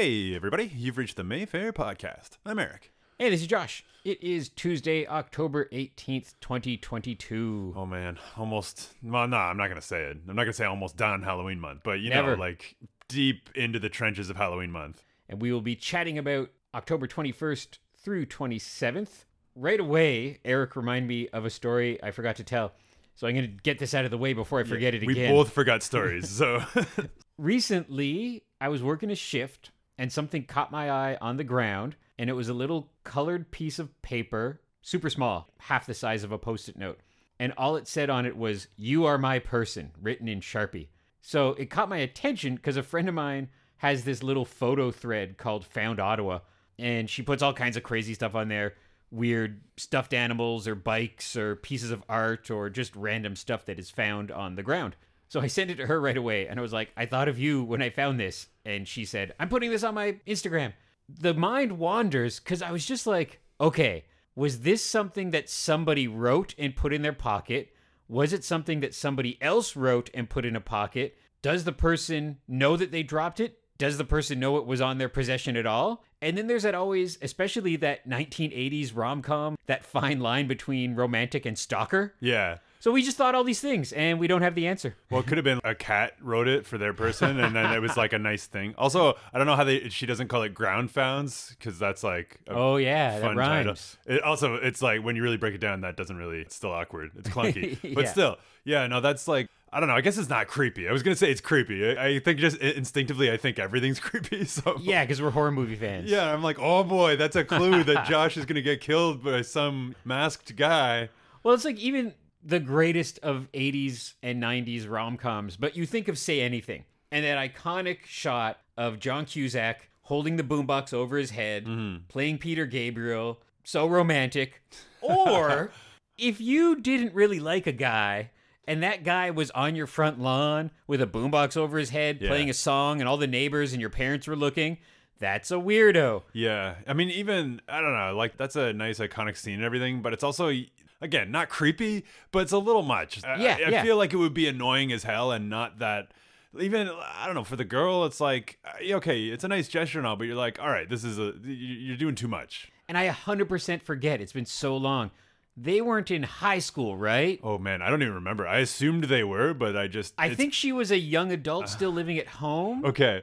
Hey, everybody, you've reached the Mayfair Podcast. I'm Eric. Hey, this is Josh. It is Tuesday, October 18th, 2022. Oh, man, almost. Well, no, I'm not going to say it. I'm not going to say almost done Halloween month, but you Never. know, like deep into the trenches of Halloween month. And we will be chatting about October 21st through 27th. Right away, Eric reminded me of a story I forgot to tell. So I'm going to get this out of the way before I forget it again. we both forgot stories, so. Recently, I was working a shift and something caught my eye on the ground, and it was a little colored piece of paper, super small, half the size of a post it note. And all it said on it was, You are my person, written in Sharpie. So it caught my attention because a friend of mine has this little photo thread called Found Ottawa, and she puts all kinds of crazy stuff on there weird stuffed animals or bikes or pieces of art or just random stuff that is found on the ground. So I sent it to her right away and I was like, I thought of you when I found this. And she said, I'm putting this on my Instagram. The mind wanders because I was just like, okay, was this something that somebody wrote and put in their pocket? Was it something that somebody else wrote and put in a pocket? Does the person know that they dropped it? Does the person know it was on their possession at all? And then there's that always, especially that 1980s rom com, that fine line between romantic and stalker. yeah. So we just thought all these things and we don't have the answer. Well, it could have been a cat wrote it for their person, and then it was like a nice thing. Also, I don't know how they she doesn't call it ground founds because that's like Oh, yeah, that fun title. It also, it's like when you really break it down, that doesn't really. It's still awkward. It's clunky, but Yeah. still, yeah. No, that's like I don't know. I guess it's not creepy. I was gonna say it's creepy. I, I think just instinctively, I think everything's creepy. So Yeah, because we're horror movie fans. yeah. I'm like, oh boy, that's a clue that Josh is gonna get killed by some masked guy. Well, it's like even the greatest of 80s and 90s rom coms, but you think of Say Anything and that iconic shot of John Cusack holding the boombox over his head, mm-hmm. playing Peter Gabriel, so romantic. Or if you didn't really like a guy, and that guy was on your front lawn with a boombox over his head Yeah. playing a song, and all the neighbors and your parents were looking, that's a weirdo. Yeah, I mean, even I don't know, like that's a nice iconic scene and everything, but it's also again not creepy, but it's a little much. I- Yeah, I, I yeah. feel like it would be annoying as hell, and not that. Even I don't know for the girl, it's like uh, okay, it's a nice gesture and all, but you're like, all right, this is a you- you're doing too much. And I 100% forget. It's been so long. They weren't in high school, right? Oh man, I don't even remember. I assumed they were, but I just I think she was a young adult still living at home. okay,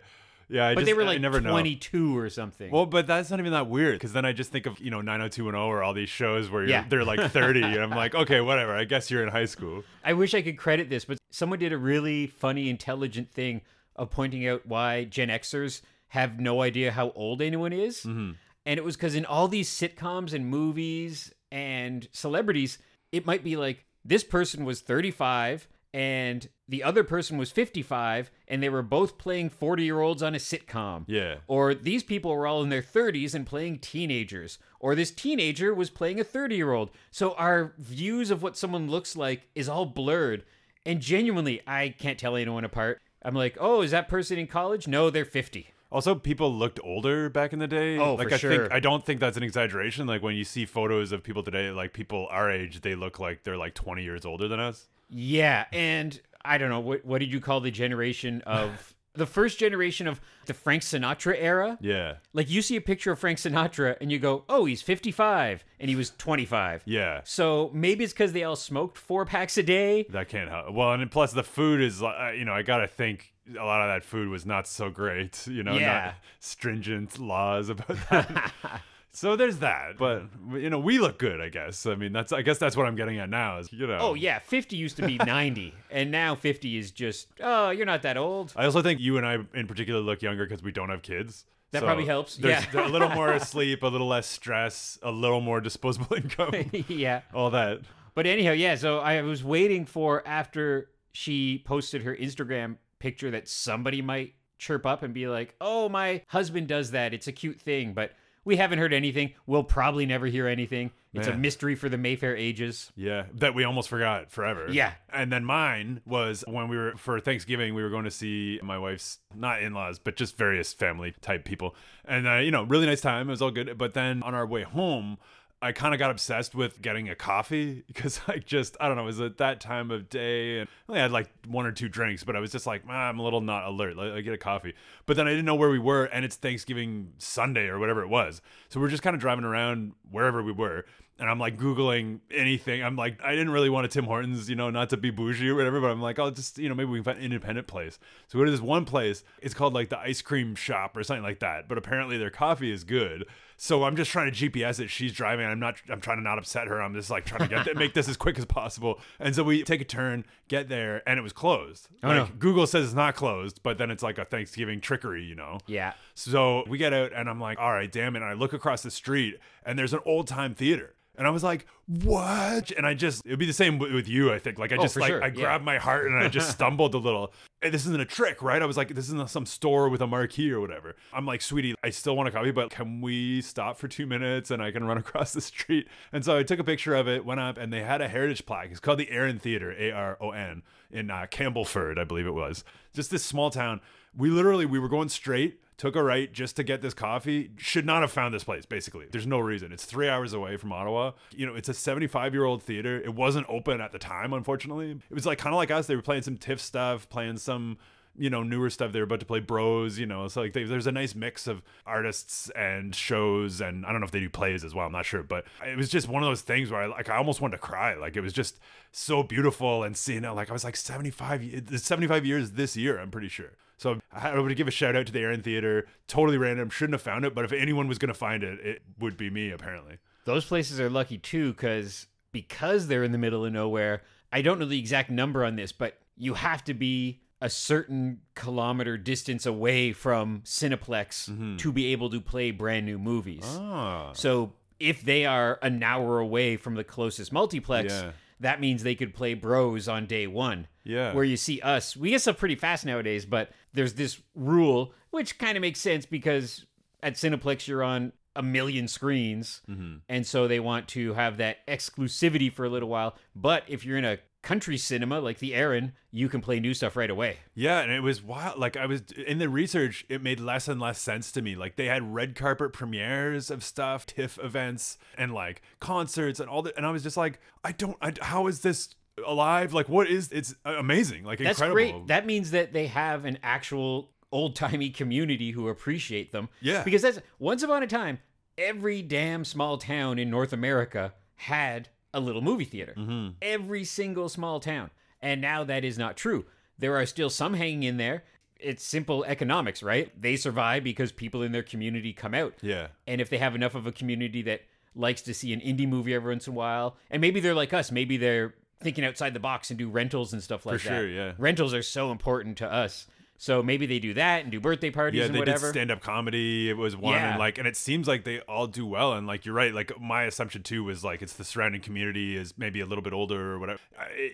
yeah, I but just, they were I like never know. 22 or something. Well, but that's not even that weird because then I just think of you know 90210 or all these shows where Yeah. they're like 30, and I'm like, okay, whatever. I guess you're in high school. I wish I could credit this, but someone did a really funny, intelligent thing of pointing out why Gen Xers have no idea how old anyone is. Mm-hmm. And it was because in all these sitcoms and movies and celebrities, it might be like this person was 35 and the other person was 55 and they were both playing 40 year olds on a sitcom. Yeah. Or these people were all in their 30s and playing teenagers. Or this teenager was playing a 30 year old. So our views of what someone looks like is all blurred. And genuinely, I can't tell anyone apart. I'm like, oh, is that person in college? No, they're 50. Also, people looked older back in the day. Oh, like for I sure. think I don't think that's an exaggeration. Like when you see photos of people today, like people our age, they look like they're like 20 years older than us. Yeah. And I don't know, what, what did you call the generation of the first generation of the Frank Sinatra era? Yeah. Like you see a picture of Frank Sinatra and you go, oh, he's 55 and he was 25. Yeah. So maybe it's because they all smoked four packs a day. That can't help. Well, and plus the food is, uh, you know, I gotta think a lot of that food was not so great. You know, Yeah. not stringent laws about that. so there's that. But you know, we look good. I guess. I mean, that's. I guess that's what I'm getting at now. Is you know. Oh yeah, 50 used to be 90 and now 50 is just oh, you're not that old. I also think you and I, in particular, look younger because we don't have kids. That probably helps. There's Yeah. a little more sleep, a little less stress, a little more disposable income, yeah. all that. But anyhow, yeah, so I was waiting for after she posted her Instagram picture that somebody might chirp up and be like, "Oh, my husband does that. It's a cute thing." But we haven't heard anything. We'll probably never hear anything. It's a mystery for the Mayfair ages. Yeah, that we almost forgot forever. Yeah. And then mine was when we were for Thanksgiving, we were going to see my wife's not in-laws, but just various family type people. And uh, you know, really nice time. It was all good. But then on our way home, I kind of got obsessed with getting a coffee because I just, I don't know, it was at that time of day and I only had like one or two drinks, but I was just like, ah, I'm a little not alert. Let get a coffee. But then I didn't know where we were and it's Thanksgiving Sunday or whatever it was. So we're just kind of driving around wherever we were and I'm like Googling anything. I'm like, I didn't really want a Tim Hortons, you know, not to be bougie or whatever, but I'm like, I'll just, you know, maybe we can find an independent place. So we go to this one place. It's called like the ice cream shop or something like that. But apparently their coffee is good. So I'm just trying to GPS it. She's driving. I'm not. I'm trying to not upset her. I'm just like trying to get make this as quick as possible. And so we take a turn, get there, and it was closed. Oh, like, no. Google says it's not closed, but then it's like a Thanksgiving trickery, you know. Yeah. So we get out, and I'm like, all right, damn it. And I look across the street, and there's an old time theater. And I was like, what? And I just, it'd be the same with you, I think. Like, I Oh, just, for like, sure, I yeah. grabbed my heart and I just stumbled a little. This isn't a trick, right? I was like, this isn't some store with a marquee or whatever. I'm like, sweetie, I still want a copy, but can we stop for two minutes and I can run across the street? And so I took a picture of it, went up, and they had a heritage plaque. It's called the Aron Theater, A R O N, in uh, Campbellford, I believe it was. Just this small town. We literally, we were going straight took a right just to get this coffee should not have found this place basically. There's no reason. It's three hours away from ottawa. You know it's a 75 year old theater. It wasn't open at the time unfortunately. It was like kind of like us. They were playing some tiff stuff playing some you know newer stuff. They were about to play bros you know. So like they, there's a nice mix of artists and shows and i don't know if they do plays as well i'm not sure. But it was just one of those things where i like i almost wanted to cry. Like it was just so beautiful and seeing it like i was like 75 75 years this year i'm pretty sure so I would give a shout out to the Aron Theater. Totally random. Shouldn't have found it, but if anyone was going to find it, it would be me apparently. Those places are lucky too, because because they're in the middle of nowhere. I don't know the exact number on this, but you have to be a certain kilometer distance away from Cineplex to be able to play brand new movies. Ah, So if they are an hour away from the closest multiplex, Yeah. That means they could play Bros on day one. Yeah. Where you see us, we get stuff pretty fast nowadays, but there's this rule, which kind of makes sense because at Cineplex you're on a million screens, Mm-hmm. and so they want to have that exclusivity for a little while. But if you're in a country cinema like the Aron, you can play new stuff right away. Yeah, and it was wild. Like I was in the research, it made less and less sense to me. Like they had red carpet premieres of stuff, TIFF events, and like concerts and all that. And I was just like, I don't. I, how is this alive? Like, what is? It's amazing. Like That's incredible. great. That means that they have an actual old timey community who appreciate them. Yeah. Because that's once upon a time, every damn small town in North America had a little movie theater. Mm-hmm. Every single small town. And now that is not true. There are still some hanging in there. It's simple economics, right? They survive because people in their community come out. yeah. And if they have enough of a community that likes to see an indie movie every once in a while, and maybe they're like us, maybe they're thinking outside the box and do rentals and stuff like that. sure, yeah. Rentals are so important to us. So maybe they do that and do birthday parties Yeah, and they whatever. did stand up comedy. It was one, Yeah. and like, and it seems like they all do well. And like, you're right. Like, my assumption too was like, it's the surrounding community is maybe a little bit older or whatever.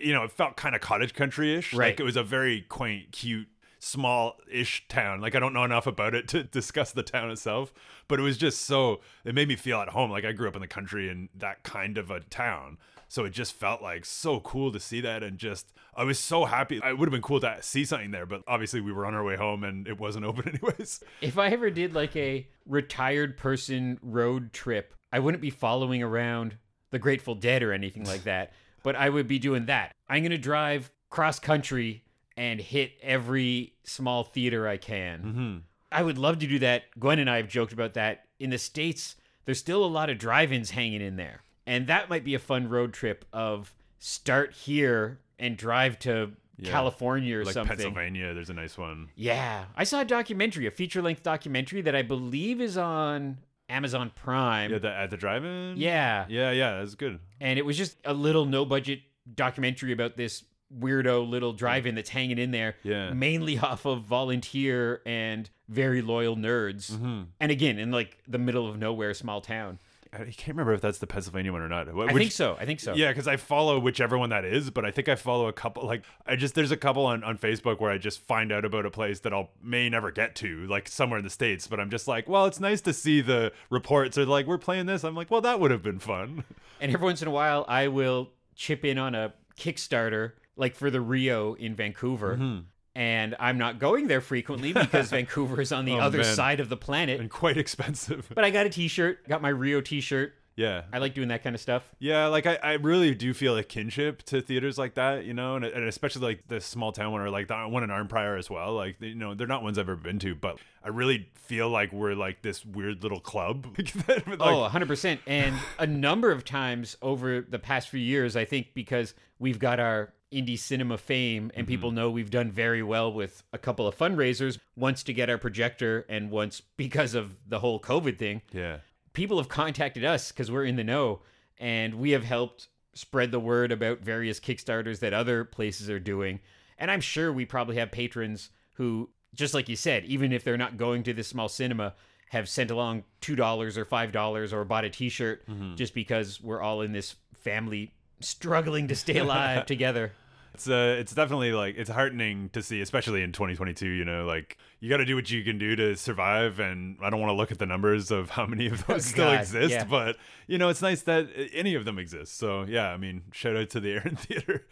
You know, it felt kind of cottage country ish. Right. Like, it was a very quaint, cute, small ish town. Like, I don't know enough about it to discuss the town itself, but it was just so, it made me feel at home. Like, I grew up in the country in that kind of a town. So it just felt like so cool to see that and just I was so happy. It would have been cool to see something there, but obviously we were on our way home and it wasn't open anyways. if I ever did like a retired person road trip, I wouldn't be following around the Grateful Dead or anything like that, but I would be doing that. I'm going to drive cross country and hit every small theater I can. Mm-hmm. I would love to do that. Gwen and I have joked about that. In the States, there's still a lot of drive ins hanging in there. And that might be a fun road trip of start here and drive to Yeah. California or like something. Pennsylvania, there's a nice one. Yeah. I saw a documentary, a feature length documentary that I believe is on Amazon Prime. Yeah, the, at the drive-in. Yeah. yeah, yeah. That's good. And it was just a little no budget documentary about this weirdo little drive in that's hanging in there, Yeah. mainly off of volunteer and very loyal nerds. Mm-hmm. And again, in like the middle of nowhere, small town. I can't remember if that's the Pennsylvania one or not. Wh- I think so. I think so. Yeah, because I follow whichever one that is, but I think I follow a couple. Like, I just there's a couple on, on Facebook where I just find out about a place that I'll may never get to, like somewhere in the states. But I'm just like, well, it's nice to see the reports. Or like, we're playing this. I'm like, well, that would have been fun. And every once in a while, I will chip in on a Kickstarter, like for the Rio in Vancouver. Mm-hmm. And I'm not going there frequently because Vancouver is on the Oh, other man. side of the planet. and quite expensive. But I got a T-shirt, got my Rio T-shirt. Yeah. I like doing that kind of stuff. Yeah, like I, I really do feel a kinship to theaters like that, you know, and, and especially like the small town one or like the one in Arnprior as well. Like, you know, they're not ones I've ever been to, but I really feel like we're like this weird little club. like, oh, 100%. And a number of times over the past few years, I think because we've got our indie cinema fame and people mm-hmm. know we've done very well with a couple of fundraisers, once to get our projector and once because of the whole COVID thing. yeah. people have contacted us because we're in the know and we have helped spread the word about various kickstarters that other places are doing and i'm sure we probably have patrons who just like you said even if they're not going to this small cinema have sent along $2 or $5 or bought a t-shirt mm-hmm. just because we're all in this family struggling to stay alive together It's uh, it's definitely like it's heartening to see, especially in 2022. You know, like you got to do what you can do to survive, and I don't want to look at the numbers of how many of those still God, exist, yeah. but you know, it's nice that any of them exist. So yeah, I mean, shout out to the Aron Theater.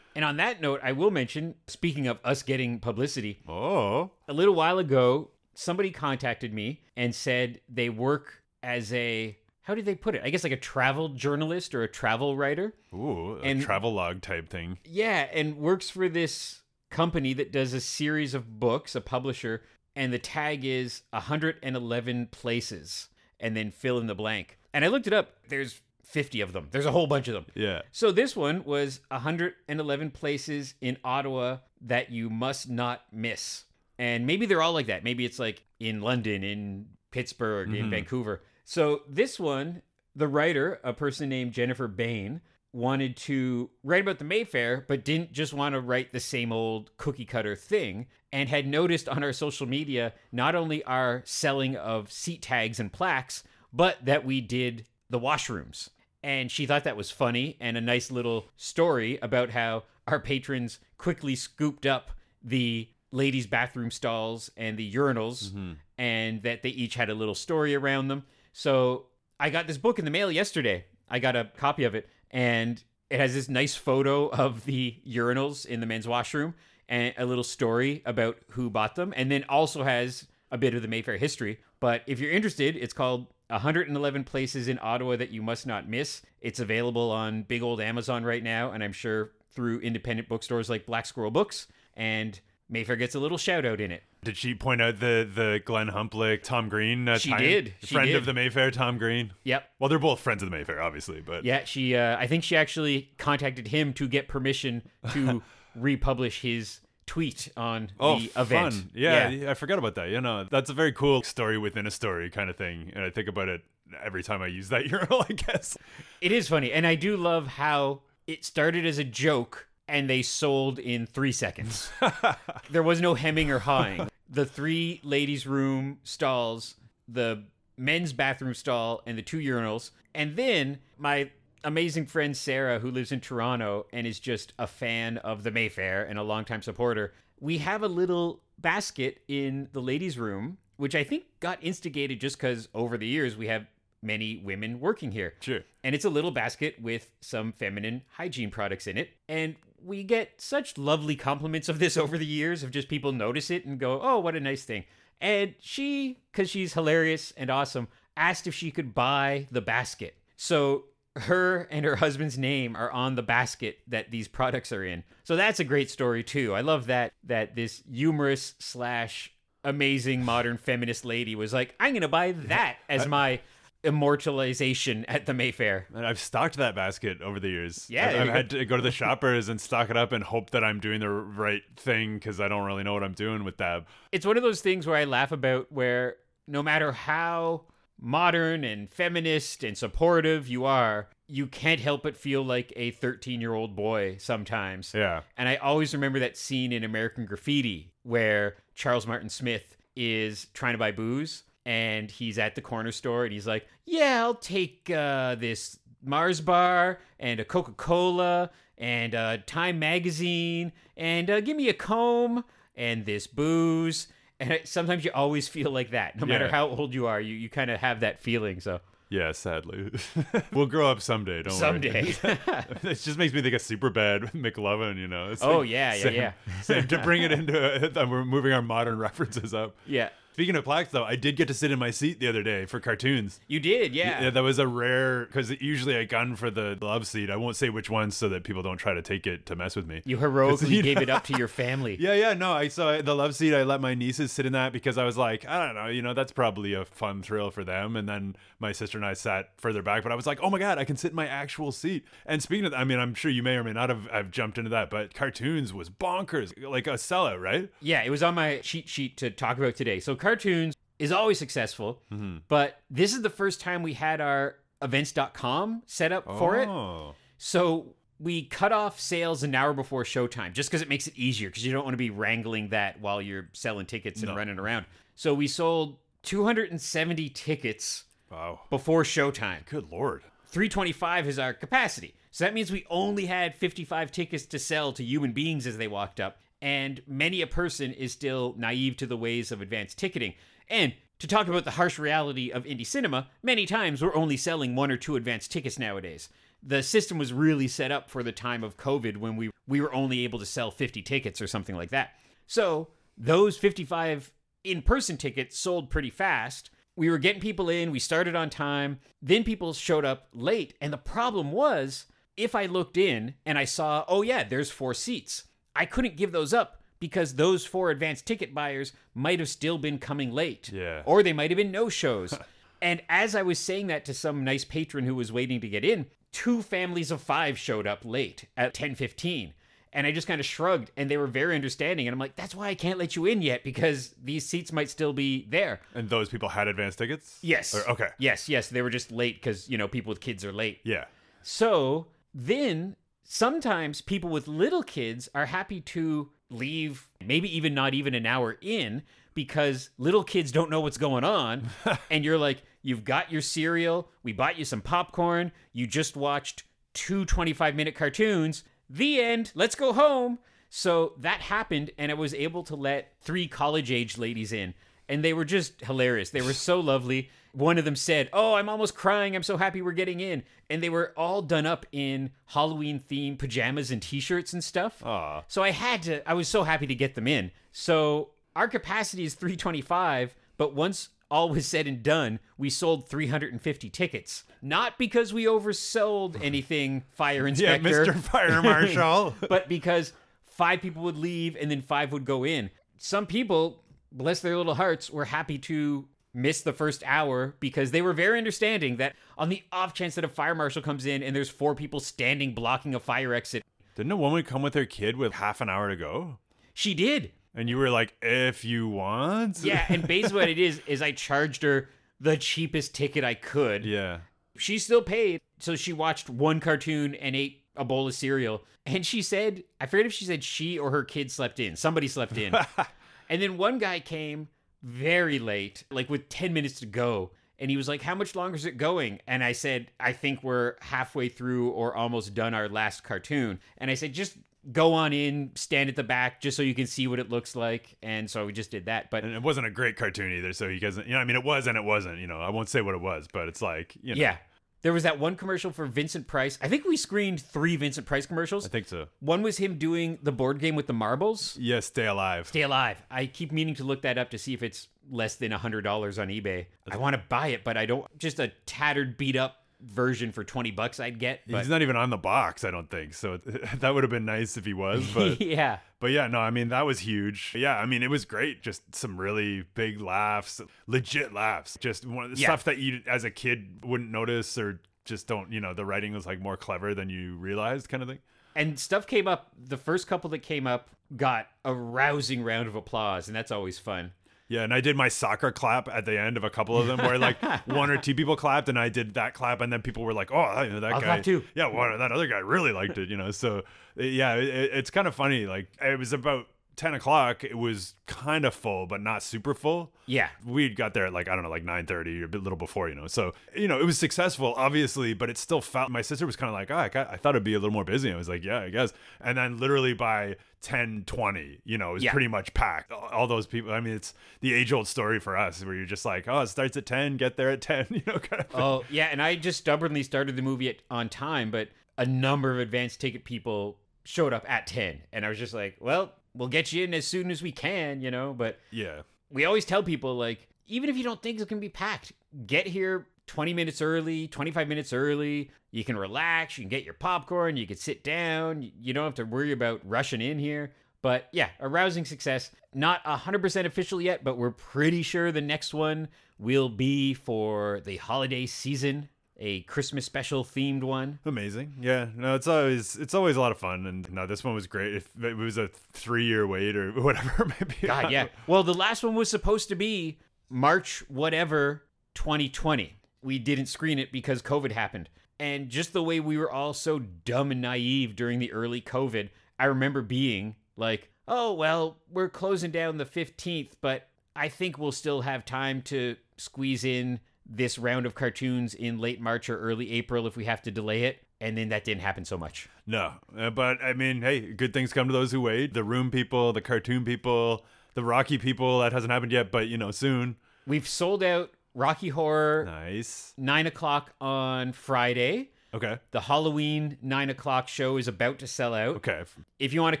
and on that note i will mention speaking of us getting publicity Oh, a little while ago, somebody contacted me and said they work as a how did they put it? I guess like a travel journalist or a travel writer. ooh, a And- travel log type thing. Yeah, and works for this company that does a series of books, a publisher, and the tag is 111 places and then fill in the blank. And I looked it up. There's 50 of them. There's a whole bunch of them. Yeah. So this one was 111 places in Ottawa that you must not miss. And maybe they're all like that. Maybe it's like in London, in Pittsburgh, in mm-hmm. Vancouver. So this one, the writer, a person named Jennifer Bain, wanted to write about the Mayfair, but didn't just want to write the same old cookie cutter thing, and had noticed on our social media not only our selling of seat tags and plaques, but that we did the washrooms. And she thought that was funny and a nice little story about how our patrons quickly scooped up the ladies' bathroom stalls and the urinals, mm-hmm. and that they each had a little story around them. So I got this book in the mail yesterday. I got a copy of it, and it has this nice photo of the urinals in the men's washroom and a little story about who bought them, and then also has a bit of the Mayfair history. But if you're interested, it's called 111 Places in Ottawa That You Must Not Miss. It's available on big old Amazon right now, and I'm sure through independent bookstores like Black Squirrel Books. And Mayfair gets a little shout out in it. Did she point out the the Glenn Humplik, Tom Green? Uh, She time- did. She friend did. of the Mayfair, Tom Green. Yep. Well, they're both friends of the Mayfair, obviously, but Yeah, she. Uh, I think she actually contacted him to get permission to republish his tweet on Oh, the event. fun! Yeah, yeah, I forgot about that. You know, that's a very cool story within a story kind of thing, and I think about it every time I use that URL. I guess. It is funny, and I do love how it started as a joke and they sold in three seconds. there was no hemming or hawing. The three ladies' room stalls, the men's bathroom stall, and the two urinals, and then my amazing friend Sarah, who lives in Toronto and is just a fan of the Mayfair and a longtime supporter. We have a little basket in the ladies' room, which I think got instigated just because over the years we have many women working here. Sure. And it's a little basket with some feminine hygiene products in it. And we get such lovely compliments of this over the years of just people notice it and go, oh, what a nice thing. And she, because she's hilarious and awesome, asked if she could buy the basket. So her and her husband's name are on the basket that these products are in. So that's a great story too. I love that that this humorous slash amazing modern feminist lady was like, I'm gonna buy that as my immortalization at the Mayfair. And I've stocked that basket over the years. Yeah, I've, I've had to go to the shoppers and stock it up and hope that I'm doing the right thing because I don't really know what I'm doing with that. It's one of those things where I laugh about where no matter how modern and feminist and supportive you are, you can't help but feel like a 13 year old boy sometimes. Yeah. And I always remember that scene in American Graffiti where Charles Martin Smith is trying to buy booze and he's at the corner store and he's like, Yeah, I'll take uh, this Mars bar and a Coca Cola and a Time magazine and uh, give me a comb and this booze. And sometimes you always feel like that. No matter how old you are, you, you kind of have that feeling. So Yeah, sadly. we'll grow up someday, don't someday. worry. it just makes me think of super bad with McLovin, you know. It's Oh, like yeah, yeah, same- yeah. same- to bring it into it, we're moving our modern references up. yeah. Speaking of plaques, though, I did get to sit in my seat the other day for cartoons. You did, yeah. Yeah, that was a rare because usually I gun for the love seat. I won't say which one so that people don't try to take it to mess with me. You heroically you gave it up to your family. Yeah, yeah, no, I saw the love seat. I let my nieces sit in that because I was like, I don't know, you know, that's probably a fun thrill for them. And then my sister and I sat further back, but I was like, oh my god, I can sit in my actual seat. And speaking of, I mean, I'm sure you may or may not have, I've jumped into that, but cartoons was bonkers, like a sellout, right? Yeah, it was on my cheat sheet to talk about today. So cartoons is always successful, Mm-hmm. but this is the first time we had our events.com set up for it. Oh. So we cut off sales an hour before showtime just because it makes it easier because you don't want to be wrangling that while you're selling tickets and No. running around. So we sold 270 tickets Wow. before showtime. Good lord. 325 is our capacity. So that means we only had 55 tickets to sell to human beings as they walked up. And many a person is still naive to the ways of advanced ticketing. And to talk about the harsh reality of indie cinema, many times we're only selling one or two advanced tickets nowadays. The system was really set up for the time of COVID when we, we were only able to sell 50 tickets or something like that. So those 55 in person tickets sold pretty fast. We were getting people in, we started on time, then people showed up late. And the problem was, if I looked in and I saw, oh, yeah, there's four seats, I couldn't give those up because those four advanced ticket buyers might have still been coming late. Yeah. Or they might have been no shows. and as I was saying that to some nice patron who was waiting to get in, two families of five showed up late at 10:15. And I just kind of shrugged and they were very understanding and I'm like that's why I can't let you in yet because these seats might still be there. And those people had advance tickets? Yes. Or- okay. Yes, yes, they were just late cuz you know people with kids are late. Yeah. So then sometimes people with little kids are happy to leave, maybe even not even an hour in, because little kids don't know what's going on. and you're like, you've got your cereal, we bought you some popcorn, you just watched two 25 minute cartoons, the end, let's go home. So that happened, and I was able to let three college age ladies in. And they were just hilarious. They were so lovely. One of them said, Oh, I'm almost crying. I'm so happy we're getting in. And they were all done up in Halloween themed pajamas and t shirts and stuff. Aw. So I had to, I was so happy to get them in. So our capacity is 325, but once all was said and done, we sold 350 tickets. Not because we oversold anything, fire Inspector. Yeah, Mr. Fire Marshal. but because five people would leave and then five would go in. Some people, bless their little hearts, were happy to miss the first hour because they were very understanding that on the off chance that a fire marshal comes in and there's four people standing blocking a fire exit, Didn't a woman come with her kid with half an hour to go? she did. And you were like, if you want? Yeah, and basically what it is is I charged her the cheapest ticket I could. yeah. She still paid, so she watched one cartoon and ate a bowl of cereal. And she said, I forget if she said she or her kid slept in. Somebody slept in. and then one guy came very late, like with 10 minutes to go. And he was like, How much longer is it going? And I said, I think we're halfway through or almost done our last cartoon. And I said, Just go on in, stand at the back, just so you can see what it looks like. And so we just did that. But And it wasn't a great cartoon either. So you guys, you know, I mean, it was and it wasn't. You know, I won't say what it was, but it's like, you know, yeah. There was that one commercial for Vincent Price. I think we screened three Vincent Price commercials. I think so. One was him doing the board game with the marbles. Yeah, stay alive. Stay alive. I keep meaning to look that up to see if it's less than $100 on eBay. I want to buy it, but I don't. Just a tattered, beat up version for 20 bucks I'd get. But He's not even on the box, I don't think. So that would have been nice if he was, but yeah. but yeah, no, I mean that was huge. Yeah, I mean it was great. Just some really big laughs, legit laughs. Just one of the Yeah. stuff that you as a kid wouldn't notice or just don't, you know, the writing was like more clever than you realized kind of thing. And stuff came up. The first couple that came up got a rousing round of applause, and that's always fun. Yeah, and I did my soccer clap at the end of a couple of them, where like one or two people clapped, and I did that clap, and then people were like, "Oh, know, that I'll guy, too." yeah, well, that other guy really liked it," you know. So yeah, it, it's kind of funny. Like it was about ten o'clock. It was kind of full, but not super full. Yeah. We got there at like I don't know, like nine thirty, a bit little before, you know. So you know, it was successful, obviously, but it still felt. My sister was kind of like, "Oh, I, got- I thought it'd be a little more busy." I was like, "Yeah, I guess." And then literally by 10, 20, you know, it was Yeah. pretty much packed. All- those people. I mean, it's the age old story for us, where you're just like, "Oh, it starts at ten, get there at 10, you know, kind of. Oh, yeah. And I just stubbornly started the movie at, on time, but a number of advanced ticket people showed up at 10. And I was just like, well, we'll get you in as soon as we can, you know? But Yeah. we always tell people like even if you don't think it's going to be packed, get here 20 minutes early, 25 minutes early. You can relax, you can get your popcorn, you can sit down. You don't have to worry about rushing in here. But yeah, a rousing success. Not 100% official yet, but we're pretty sure the next one will be for the holiday season, a Christmas special themed one. Amazing. Yeah. No, it's always it's always a lot of fun and no, this one was great. If it was a 3-year wait or whatever maybe. God, yeah. Well, the last one was supposed to be March whatever 2020. We didn't screen it because COVID happened. And just the way we were all so dumb and naive during the early COVID, I remember being like, oh, well, we're closing down the 15th, but I think we'll still have time to squeeze in this round of cartoons in late March or early April if we have to delay it. And then that didn't happen so much. No. Uh, but I mean, hey, good things come to those who wait. The room people, the cartoon people, the Rocky people, that hasn't happened yet, but you know, soon. We've sold out Rocky Horror Nice. nine o'clock on Friday. Okay. The Halloween nine o'clock show is about to sell out. Okay. If you want to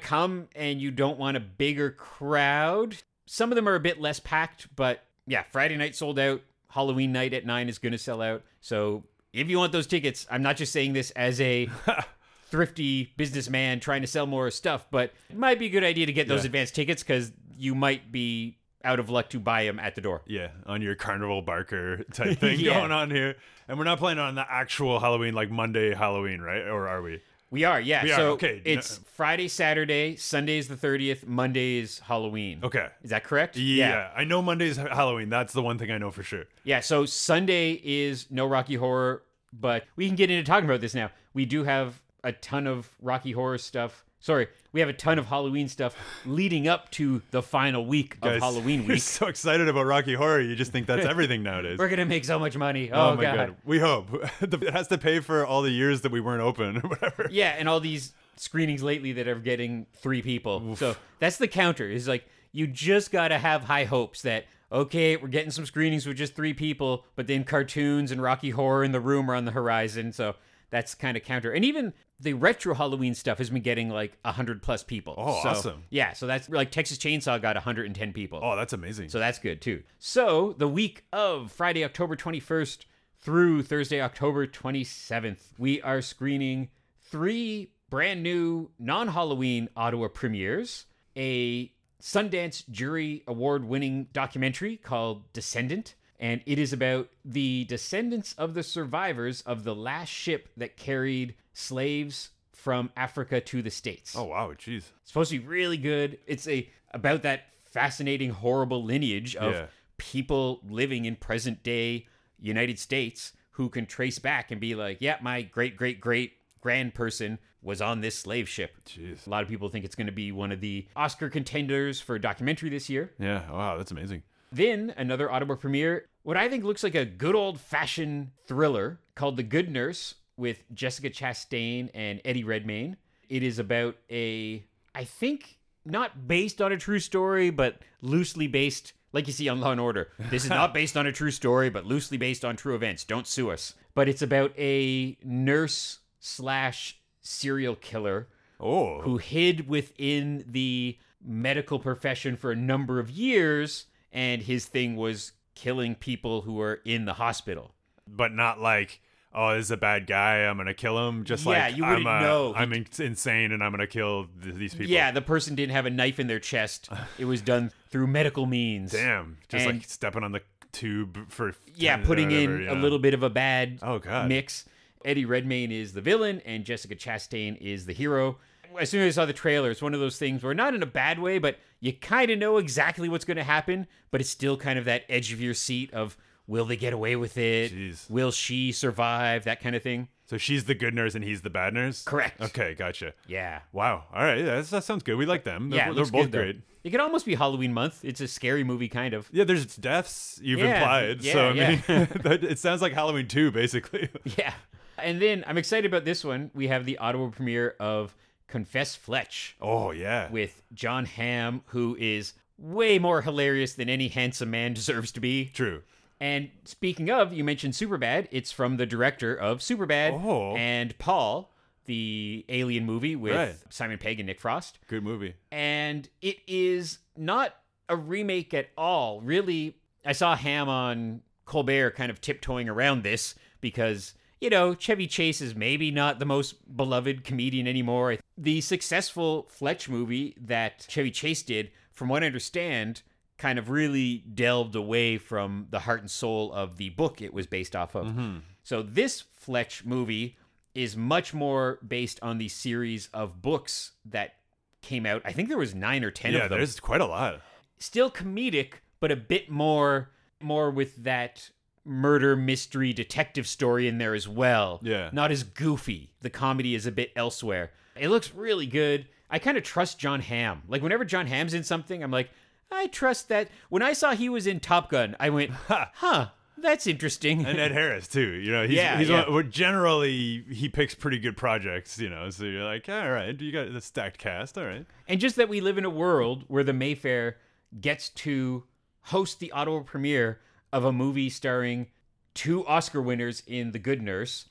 come and you don't want a bigger crowd, some of them are a bit less packed, but yeah, Friday night sold out. Halloween night at nine is going to sell out. So if you want those tickets, I'm not just saying this as a thrifty businessman trying to sell more stuff, but it might be a good idea to get those Yeah. advanced tickets because you might be out of luck to buy them at the door. Yeah, on your Carnival Barker type thing Yeah. going on here. And we're not playing on the actual Halloween, like Monday Halloween, right? Or are we? We are, yeah. We are, so okay. it's Friday, Saturday, Sunday is the 30th, Monday is Halloween. Okay. Is that correct? Yeah, I know Monday's Halloween. That's the one thing I know for sure. Yeah, so Sunday is no Rocky Horror, but we can get into talking about this now. We do have a ton of Rocky Horror stuff. Sorry, we have a ton of Halloween stuff leading up to the final week of Guys, Halloween You're so excited about Rocky Horror. You just think that's everything nowadays. We're gonna make so much money. oh, Oh, my god. We hope. it has to pay for all the years that we weren't open or whatever. Yeah, and all these screenings lately that are getting three people. So that's the counter. Is like you just gotta have high hopes that okay, we're getting some screenings with just three people, but then cartoons and Rocky Horror in the room are on the horizon. So that's kind of counter. And even the retro Halloween stuff has been getting like hundred plus people. Oh, So, awesome. Yeah, so that's like Texas Chainsaw got 110 people. Oh, that's amazing. So that's good too. So the week of Friday, October 21st through Thursday, October 27th, we are screening three brand new non Halloween Ottawa premieres a Sundance Jury Award winning documentary called Descendant. And it is about the descendants of the survivors of the last ship that carried slaves from Africa to the States. oh wow, jeez. It's supposed to be really good. It's a about that fascinating, horrible lineage of Yeah. people living in present day United States who can trace back and be like, yeah, my great great great grand person was on this slave ship. Jeez. A lot of people think it's going to be one of the Oscar contenders for a documentary this year. Yeah. Wow, that's amazing. Then another Ottawa premiere, what I think looks like a good old fashioned thriller called The Good Nurse with Jessica Chastain and Eddie Redmayne. It is about a, I think, not based on a true story, but loosely based, like you see on Law and Order. This is not based on a true story, but loosely based on true events. Don't sue us. But it's about a nurse slash serial killer Oh. who hid within the medical profession for a number of years, and his thing was killing people who were in the hospital. but not like oh this is a bad guy i'm gonna kill him just Yeah, like you i'm wouldn't uh, know. i'm in- insane and i'm gonna kill th- these people Yeah, the person didn't have a knife in their chest. It was done through medical means. damn just And- like stepping on the tube for Yeah, 10 putting in whatever, a little bit of a bad Oh, God. mix. Eddie Redmayne is the villain, and Jessica Chastain is the hero. As soon as I saw the trailer, it's one of those things where not in a bad way, but you kind of know exactly what's going to happen, but it's still kind of that edge of your seat of will they get away with it? Jeez. Will she survive? That kind of thing. so she's the good nurse and he's the bad nurse Correct. okay gotcha Yeah. wow all right yeah, that's- that sounds good we like them Yeah, they're, it they're both good, great It could almost be Halloween month. It's a scary movie, kind of. yeah there's deaths you've Yeah, implied yeah, so i yeah. mean it sounds like halloween 2 basically Yeah. And then I'm excited about this one. We have the Ottawa premiere of Confess Fletch. oh yeah with John Hamm, who is way more hilarious than any handsome man deserves to be. true And speaking of, you mentioned Superbad. It's from the director of Superbad Oh. and Paul, the alien movie with Right. Simon Pegg and Nick Frost. good movie And it is not a remake at all. Really, I saw Hamm on Colbert kind of tiptoeing around this because, you know, Chevy Chase is maybe not the most beloved comedian anymore. The successful Fletch movie that Chevy Chase did, from what I understand, kind of really delved away from the heart and soul of the book it was based off of. Mm-hmm. So this Fletch movie is much more based on the series of books that came out. I think there was 9 or 10 yeah, of them. Yeah, there's quite a lot. Still comedic, but a bit more more with that murder mystery detective story in there as well. Yeah. Not as goofy. The comedy is a bit elsewhere. It looks really good. I kind of trust John Hamm. Like whenever John Hamm's in something, I'm like, I trust that. When I saw he was in Top Gun, I went, huh, that's interesting. And Ed Harris too. You know, he's, Yeah, he's yeah. One, generally he picks pretty good projects. You know, so you're like, all right, you got the stacked cast. All right. And just that we live in a world where the Mayfair gets to host the Ottawa premiere of a movie starring two Oscar winners in The Good Nurse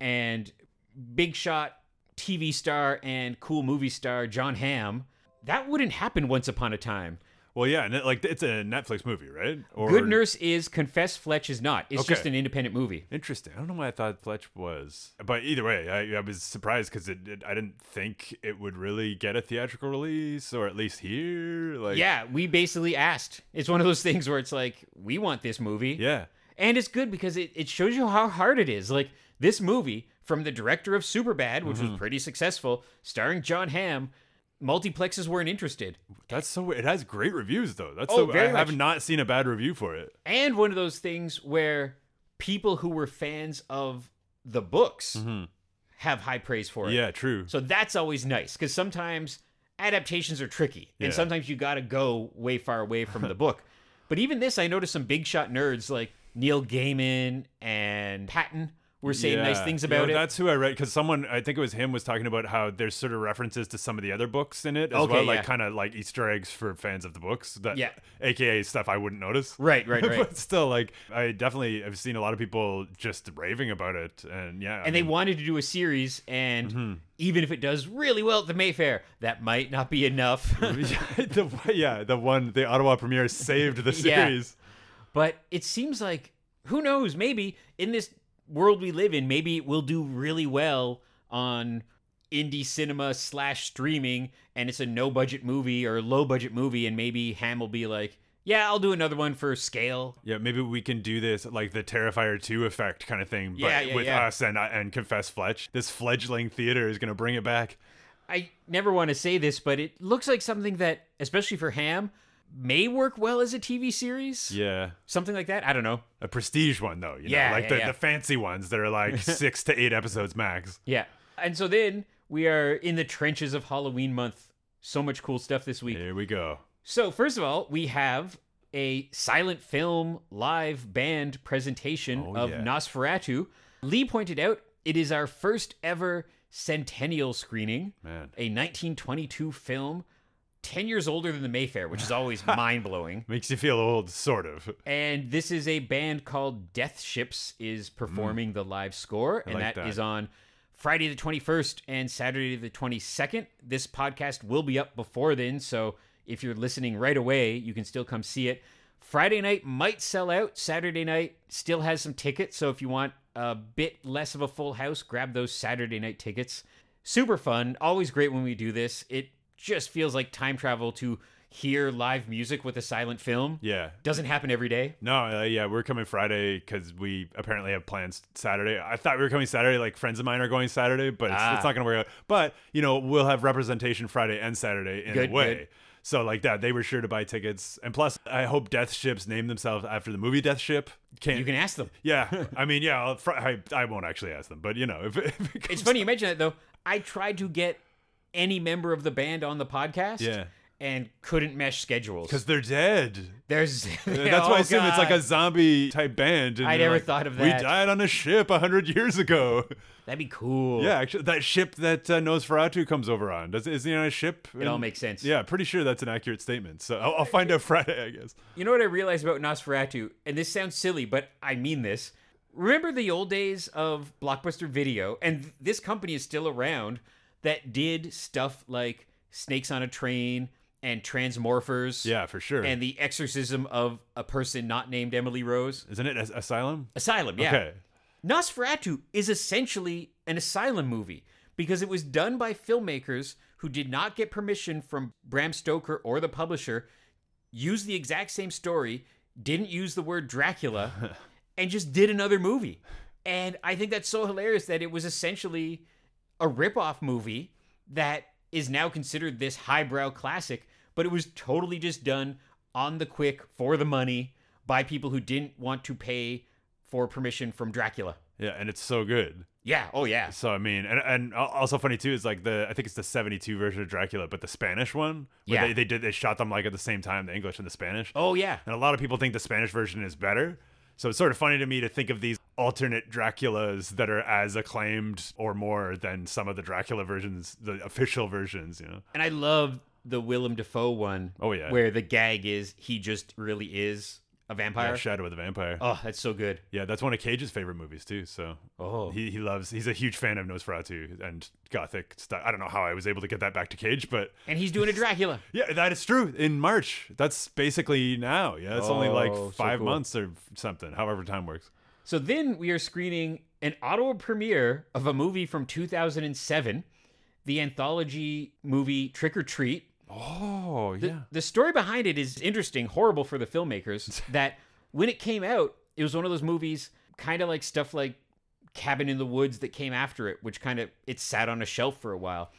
and big shot TV star and cool movie star John Hamm. That wouldn't happen once upon a time. Well, yeah, and it, like it's a Netflix movie, right? Or Good Nurse is, Confess Fletch is not. It's Okay. just an independent movie. Interesting. I don't know why I thought Fletch was, but either way, I, I was surprised because it, it, I didn't think it would really get a theatrical release, or at least here. Like, Yeah, we basically asked. It's one of those things where it's like, we want this movie. yeah, And it's good because it, it shows you how hard it is. Like this movie from the director of Superbad, which Mm-hmm. was pretty successful, starring John Hamm, multiplexes weren't interested. that's so. It has great reviews though. That's Oh, so. very I have not seen a bad review for it. And one of those things where people who were fans of the books have high praise for it. Mm-hmm. Yeah, true. So that's always nice because sometimes adaptations are tricky Yeah. and sometimes you got to go way far away from the book. But even this, I noticed some big shot nerds like Neil Gaiman and Patton were saying nice Yeah. things You know, about it. That's who I read because someone, I think it was him, was talking about how there's sort of references to some of the other books in it as Okay, well, like yeah. kind of like Easter eggs for fans of the books. That, Yeah. AKA stuff I wouldn't notice. Right, right, right. but still, like I definitely have seen a lot of people just raving about it, and yeah, I and they wanted to do a series and Mm-hmm. even if it does really well at the mayfair that might not be enough the, yeah, the one the Ottawa premiere saved the Yeah. series. but it seems like who knows maybe in this world we live in maybe it will do really well on indie cinema slash streaming and it's a no budget movie or low budget movie and maybe hamm will be like yeah i'll do another one for scale Yeah, maybe we can do this like the Terrifier 2 effect kind of thing, but Yeah, yeah, with yeah. us and uh, and Confess Fletch. This fledgling theater is going to bring it back. I never want to say this, but it looks like something that, especially for Hamm, may work well as a TV series. Yeah. Something like that. I don't know. A prestige one though, you Yeah, know, like yeah, the, yeah. the fancy ones that are like six to eight episodes max. Yeah. And so then we are in the trenches of Halloween month. So much cool stuff this week. Here we go. So, first of all, we have a silent film live band presentation Oh, of yeah. Nosferatu. Lee pointed out it is our first ever centennial screening, Man. a 1922 film, 10 years older than the Mayfair, which is always mind blowing. Makes you feel old, sort of. And this is a band called Death Ships is performing the live score, and Mm. like that is on Friday the 21st and Saturday the 22nd. This podcast will be up before then, so if you're listening right away, you can still come see it. Friday night might sell out. Saturday night still has some tickets, so if you want a bit less of a full house, grab those Saturday night tickets. Super fun. Always great when we do this. It just feels like time travel to hear live music with a silent film. Yeah. Doesn't happen every day. No, uh, yeah, we're coming Friday because we apparently have plans Saturday. I thought we were coming Saturday, like friends of mine are going Saturday, but it's, Ah. it's not going to work out. But, you know, we'll have representation Friday and Saturday in Good, a way. good. So, like that, they were sure to buy tickets. And plus, I hope Death Ships name themselves after the movie Death Ship. Can't, You can ask them. yeah, I mean, yeah, fr- I, I won't actually ask them, but, you know, if, if it It's funny you mention that though. I tried to get any member of the band on the podcast. Yeah. And couldn't mesh schedules. because they're dead. there's That's why I assume it's like a zombie type band. and I never like, thought of that. We died on a ship a hundred years ago. That'd be cool. Yeah, actually, that ship that uh, Nosferatu comes over on does is he on a ship? It all makes sense. Yeah, pretty sure that's an accurate statement. So I'll, I'll find out Friday, I guess. You know what I realized about Nosferatu, and this sounds silly, but I mean this. Remember the old days of Blockbuster Video, and this company is still around that did stuff like Snakes on a Train and Transmorphers Yeah, for sure. and the exorcism of a person not named Emily Rose. Isn't it As- Asylum? Asylum, yeah. Okay. Nosferatu is essentially an asylum movie because it was done by filmmakers who did not get permission from Bram Stoker or the publisher, used the exact same story, didn't use the word Dracula, and just did another movie. And I think that's so hilarious that it was essentially a rip-off movie that is now considered this highbrow classic, but it was totally just done on the quick for the money by people who didn't want to pay for permission from Dracula. Yeah, and it's so good. Yeah. Oh, yeah. So I mean, and, and also funny too is like the I think it's the '72 version of Dracula, but the Spanish one. Yeah. They, they did they shot them like at the same time, the English and the Spanish. Oh, yeah. And a lot of people think the Spanish version is better. So it's sort of funny to me to think of these alternate Draculas that are as acclaimed or more than some of the Dracula versions, the official versions, you know. And I love the Willem Dafoe one. Oh, yeah. Where the gag is he just really is a vampire. Yeah, Shadow of the Vampire. oh, that's so good. Yeah, that's one of Cage's favorite movies too. So Oh. he, he loves he's a huge fan of Nosferatu and gothic stuff. I don't know how I was able to get that back to Cage, but And he's doing a Dracula. yeah, that is true. In March, that's basically now. Yeah, it's only like Oh, so five cool. months or something, however time works. So then we are screening an Ottawa premiere of a movie from 2007, the anthology movie Trick or Treat. Oh The, yeah, the story behind it is interesting, horrible for the filmmakers. that when it came out, it was one of those movies, kind of like stuff like Cabin in the Woods that came after it, which kind of it sat on a shelf for a while.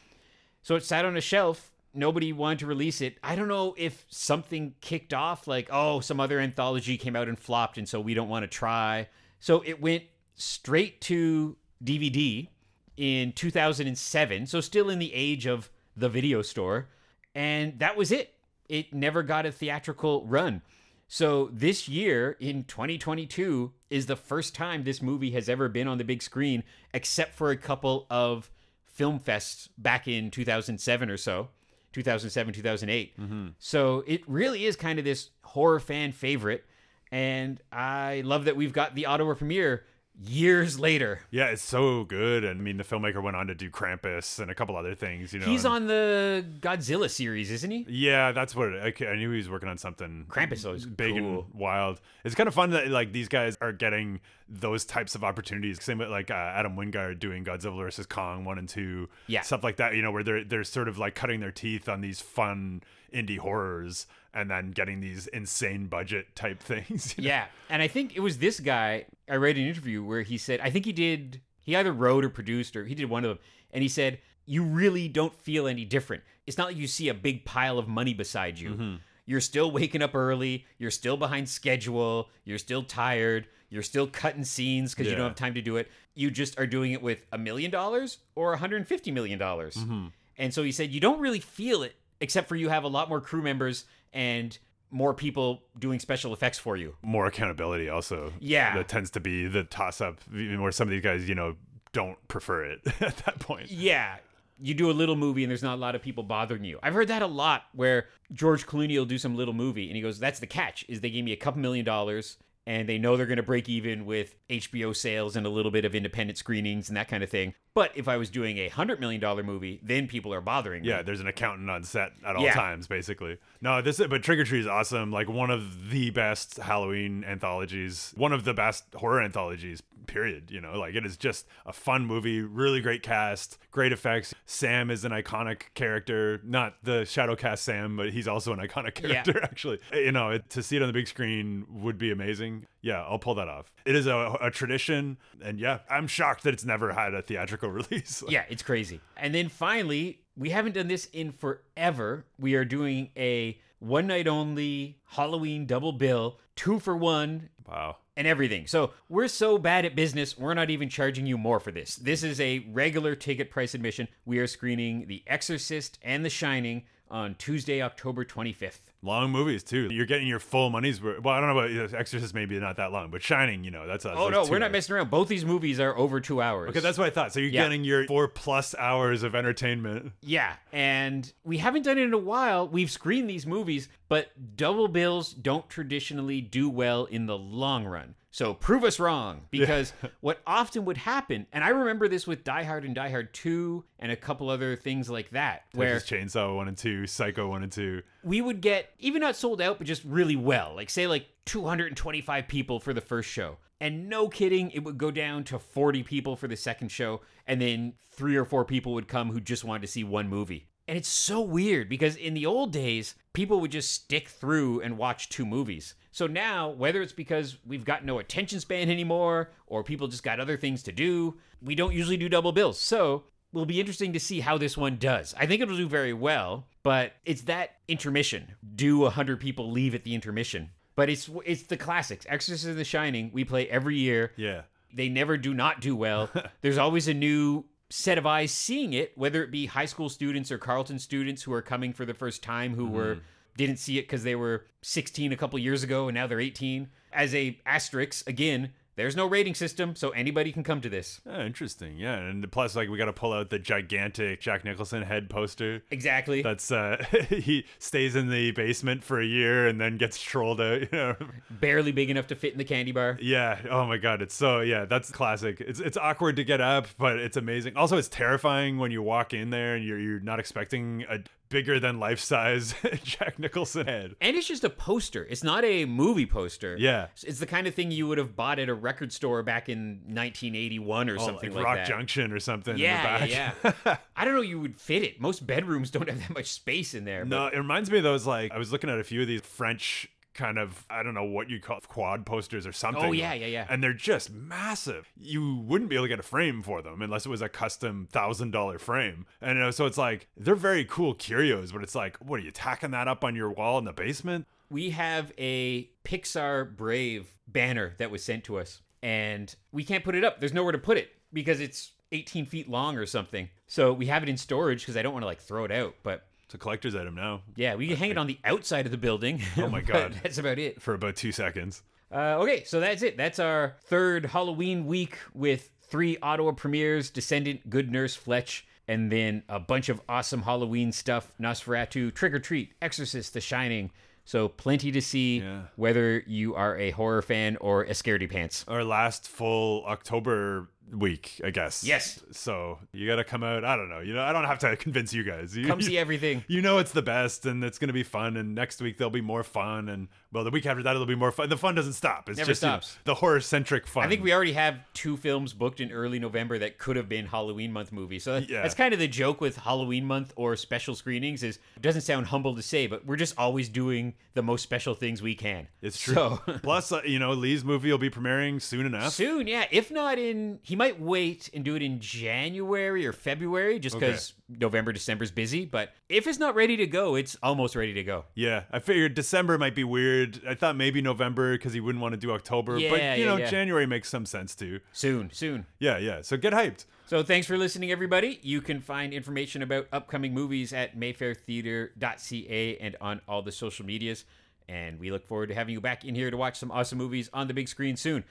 So it sat on a shelf. Nobody wanted to release it. I don't know if something kicked off, like oh, some other anthology came out and flopped, and so we don't want to try. So it went straight to DVD in 2007. So still in the age of the video store and that was it. It never got a theatrical run. So this year in 2022 is the first time this movie has ever been on the big screen, except for a couple of film fests back in 2007 or so, 2007, 2008. Mm-hmm. So it really is kind of this horror fan favorite. And I love that we've got the Ottawa premiere years later. yeah, it's so good. And I mean, the filmmaker went on to do Krampus and a couple other things. You know, He's and- on the Godzilla series, isn't he? Yeah, that's what it, I, I knew he was working on something Krampus was big cool. and wild. It's kind of fun that like these guys are getting those types of opportunities. Same with like uh, Adam Wingard doing Godzilla versus Kong one and two, Yeah. stuff like that. You know, where they're they're sort of like cutting their teeth on these fun indie horrors and then getting these insane budget type things. you know? Yeah, and I think it was this guy. I read an interview where he said, I think he did. He either wrote or produced, or he did one of them, and he said, "You really don't feel any different. It's not like you see a big pile of money beside you. Mm-hmm. You're still waking up early. You're still behind schedule. You're still tired. You're still cutting scenes because you don't have time to do it. You just are doing it with a million dollars or 150 million dollars." Mm-hmm. And so he said, you don't really feel it, except for you have a lot more crew members and more people doing special effects for you. More accountability also. Yeah. that tends to be the toss up. Even where some of these guys, you know, don't prefer it at that point. Yeah. You do a little movie and there's not a lot of people bothering you. I've heard that a lot where George Clooney will do some little movie and he goes, That's the catch, is they gave me a couple million dollars and they know they're gonna break even with HBO sales and a little bit of independent screenings and that kind of thing. But if I was doing a hundred million dollar movie, then people are bothering me. Yeah, there's an accountant on set at all Yeah. times, basically. No, this but Trick or Treat is awesome. Like one of the best Halloween anthologies, one of the best horror anthologies. Period. You know, like it is just a fun movie, really great cast, great effects. Sam is an iconic character, not the shadow cast Sam, but he's also an iconic Yeah. character. Actually, you know, it, to see it on the big screen would be amazing. Yeah, I'll pull that off. It is a, a tradition, and yeah, I'm shocked that it's never had a theatrical release. Yeah, it's crazy. And then finally, we haven't done this in forever. We are doing a one night only Halloween double bill, two for one Wow. And everything. So we're so bad at business, we're not even charging you more for this. This is a regular ticket price admission. We are screening The Exorcist and The Shining on Tuesday, October 25th. Long movies too. You're getting your full money's worth. Well, I don't know about Exorcist, maybe not that long, but Shining, you know, that's. Uh, oh, no, we're not messing around. Both these movies are over two hours. Okay, that's what I thought. So you're Yeah. getting your four plus hours of entertainment. Yeah, and we haven't done it in a while. We've screened these movies, but double bills don't traditionally do well in the long run. So prove us wrong. Because what often would happen, and I remember this with Die Hard and Die Hard 2 and a couple other things like that, where Texas Chainsaw 1 and 2, Psycho 1 and 2. we would get even not sold out, but just really well. Like say like 225 people for the first show. And no kidding, it would go down to 40 people for the second show, and then three or four people would come who just wanted to see one movie. And it's so weird because in the old days, people would just stick through and watch two movies. So now, whether it's because we've got no attention span anymore or people just got other things to do, we don't usually do double bills. So will be interesting to see how this one does. I think it'll do very well, but it's that intermission. Do 100 people leave at the intermission? But it's it's the classics. Exorcist and The Shining, we play every year. Yeah. They never do not do well. There's always a new set of eyes seeing it, whether it be high school students or Carleton students who are coming for the first time who were mm-hmm. didn't see it because they were 16 a couple years ago and now they're 18. As a asterisk, again, there's no rating system, so anybody can come to this. Oh, interesting. Yeah. And plus, like, we got to pull out the gigantic Jack Nicholson head poster. Exactly. That's, uh, he stays in the basement for a year and then gets trolled out, you know? Barely big enough to fit in the candy bar. Yeah. Oh my God. It's so yeah. That's classic. It's it's awkward to get up, but it's amazing. Also, it's terrifying when you walk in there and you're you're not expecting a bigger than life size Jack Nicholson head. And it's just a poster. It's not a movie poster. Yeah. It's the kind of thing you would have bought at a record store back in 1981 or Oh, something like like, Rock that. Junction or something. Yeah, in the yeah, back. yeah. I don't know. You would fit it. Most bedrooms don't have that much space in there. No, it reminds me of those like I was looking at a few of these French kind of I don't know what you call quad posters or something. Oh, yeah, yeah, yeah. And they're just massive. You wouldn't be able to get a frame for them unless it was a custom thousand dollar frame. And you know, so it's like they're very cool curios, but it's like, what are you tacking that up on your wall in the basement? we have a Pixar Brave banner that was sent to us, and we can't put it up. There's nowhere to put it because it's 18 feet long or something. So we have it in storage because I don't want to like throw it out. But It's a collector's item now yeah, we can hang it on the outside of the building. Oh my God. that's about it. for about two seconds. Uh, okay, so that's it. That's our third Halloween week with three Ottawa premieres Descendant, Good Nurse Fletch, and then a bunch of awesome Halloween stuff Nosferatu, Trick or Treat, Exorcist, The Shining. So plenty to see, Yeah. whether you are a horror fan or a scaredy pants. Our last full October week, I guess. Yes. So you got to come out. I don't know. You know, I don't have to convince you guys. You, Come see everything. you know it's the best and it's going to be fun and next week there'll be more fun and well the week after that it'll be more fun the fun doesn't stop it's Never just you know, stops. the horror centric fun I think we already have two films booked in early November that could have been Halloween month movies. So Yeah. that's kind of the joke with Halloween month or special screenings is it doesn't sound humble to say, but we're just always doing the most special things we can. it's true So plus uh, you know lee's movie will be premiering soon enough soon, yeah. If not in, he might wait and do it in January or February, just Okay. because November, December's busy. But if it's not ready to go, it's almost ready to go. yeah i figured december might be weird i thought maybe november because he wouldn't want to do october Yeah, but you yeah, know yeah. january makes some sense too Soon, soon. yeah yeah so get hyped So thanks for listening, everybody. You can find information about upcoming movies at mayfairtheater.ca and on all the social medias. And we look forward to having you back in here to watch some awesome movies on the big screen soon.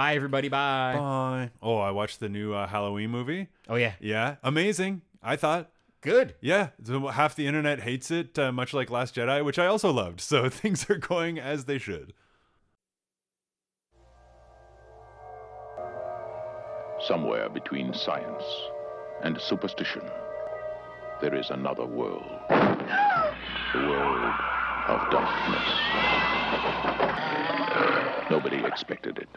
Bye, everybody. Bye. bye oh i watched the new uh, halloween movie Oh, yeah. yeah amazing i thought Good. Yeah, so half the internet hates it, uh, much like Last Jedi, which I also loved. So things are going as they should. Somewhere between science and superstition, there is another world. The world of darkness. Nobody expected it.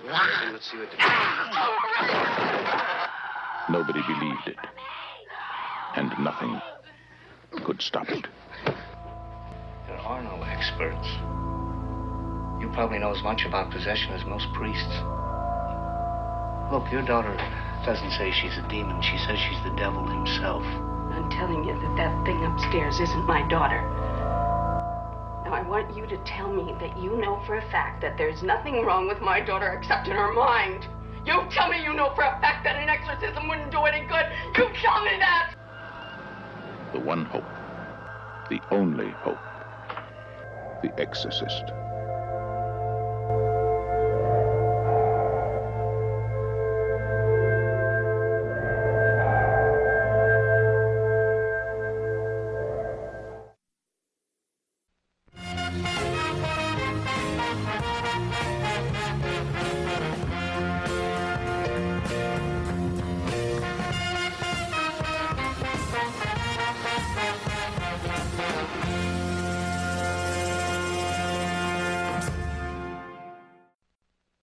Nobody believed it. And nothing could stop it. There are no experts. You probably know as much about possession as most priests. Look, your daughter doesn't say she's a demon. She says she's the devil himself. I'm telling you that that thing upstairs isn't my daughter. I want you to tell me that you know for a fact that there's nothing wrong with my daughter except in her mind. You tell me you know for a fact that an exorcism wouldn't do any good. You tell me that! The one hope. The only hope. The exorcist.